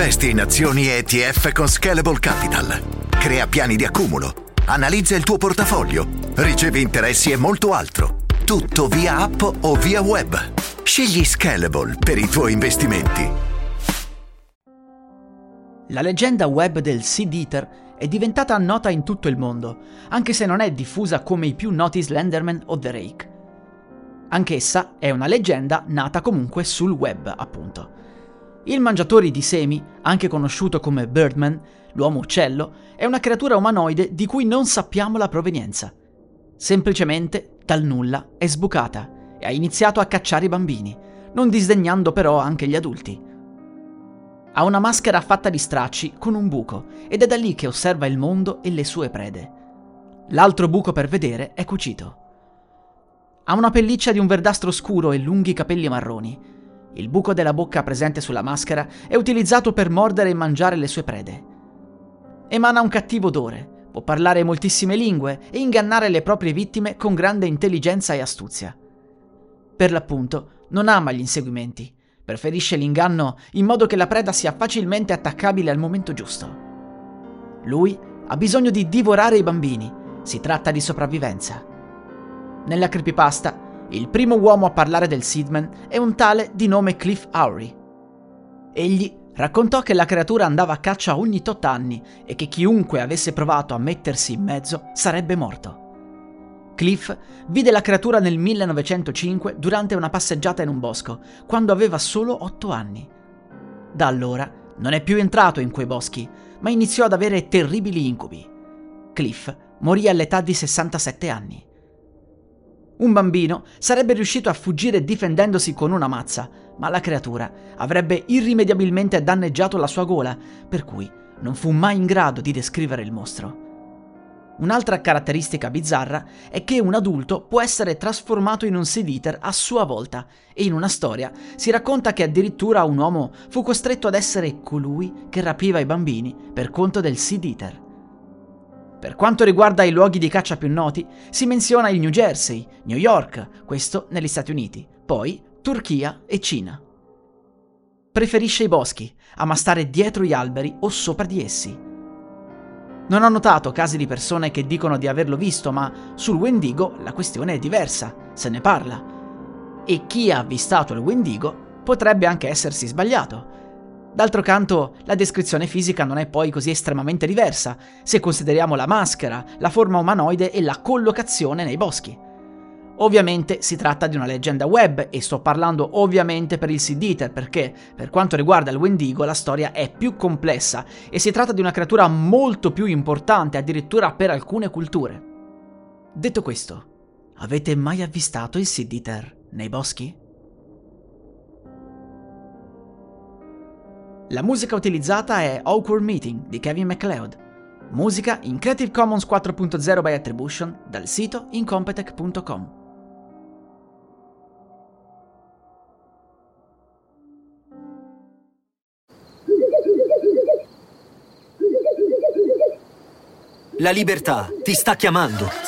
Investi in azioni ETF con Scalable Capital. Crea piani di accumulo. Analizza il tuo portafoglio. Ricevi interessi e molto altro. Tutto via app o via web. Scegli Scalable per i tuoi investimenti. La leggenda web del Seed Eater è diventata nota in tutto il mondo, anche se non è diffusa come i più noti Slenderman o The Rake. Anch'essa è una leggenda nata comunque sul web, appunto. Il mangiatore di semi, anche conosciuto come Birdman, l'uomo uccello, è una creatura umanoide di cui non sappiamo la provenienza. Semplicemente, dal nulla, è sbucata e ha iniziato a cacciare i bambini, non disdegnando però anche gli adulti. Ha una maschera fatta di stracci con un buco ed è da lì che osserva il mondo e le sue prede. L'altro buco per vedere è cucito. Ha una pelliccia di un verdastro scuro e lunghi capelli marroni il buco della bocca presente sulla maschera è utilizzato per mordere e mangiare le sue prede. Emana un cattivo odore, può parlare moltissime lingue e ingannare le proprie vittime con grande intelligenza e astuzia. Per l'appunto, non ama gli inseguimenti, preferisce l'inganno in modo che la preda sia facilmente attaccabile al momento giusto. Lui ha bisogno di divorare i bambini, si tratta di sopravvivenza. Nella creepypasta il primo uomo a parlare del Seedman è un tale di nome Cliff Howry. Egli raccontò che la creatura andava a caccia ogni tot anni e che chiunque avesse provato a mettersi in mezzo sarebbe morto. Cliff vide la creatura nel 1905 durante una passeggiata in un bosco, quando aveva solo otto anni. Da allora non è più entrato in quei boschi, ma iniziò ad avere terribili incubi. Cliff morì all'età di 67 anni. Un bambino sarebbe riuscito a fuggire difendendosi con una mazza, ma la creatura avrebbe irrimediabilmente danneggiato la sua gola, per cui non fu mai in grado di descrivere il mostro. Un'altra caratteristica bizzarra è che un adulto può essere trasformato in un seed eater a sua volta e in una storia si racconta che addirittura un uomo fu costretto ad essere colui che rapiva i bambini per conto del seed eater. Per quanto riguarda i luoghi di caccia più noti, si menziona il New Jersey, New York, questo negli Stati Uniti, poi Turchia e Cina. Preferisce i boschi, ama stare dietro gli alberi o sopra di essi. Non ho notato casi di persone che dicono di averlo visto, ma sul Wendigo la questione è diversa, se ne parla. E chi ha avvistato il Wendigo potrebbe anche essersi sbagliato, D'altro canto, la descrizione fisica non è poi così estremamente diversa, se consideriamo la maschera, la forma umanoide e la collocazione nei boschi. Ovviamente si tratta di una leggenda web e sto parlando ovviamente per il Seed Eater perché, per quanto riguarda il Wendigo, la storia è più complessa e si tratta di una creatura molto più importante addirittura per alcune culture. Detto questo, avete mai avvistato il Seed Eater nei boschi? La musica utilizzata è Awkward Meeting di Kevin MacLeod. Musica in Creative Commons 4.0 by Attribution dal sito incompetech.com. La libertà ti sta chiamando.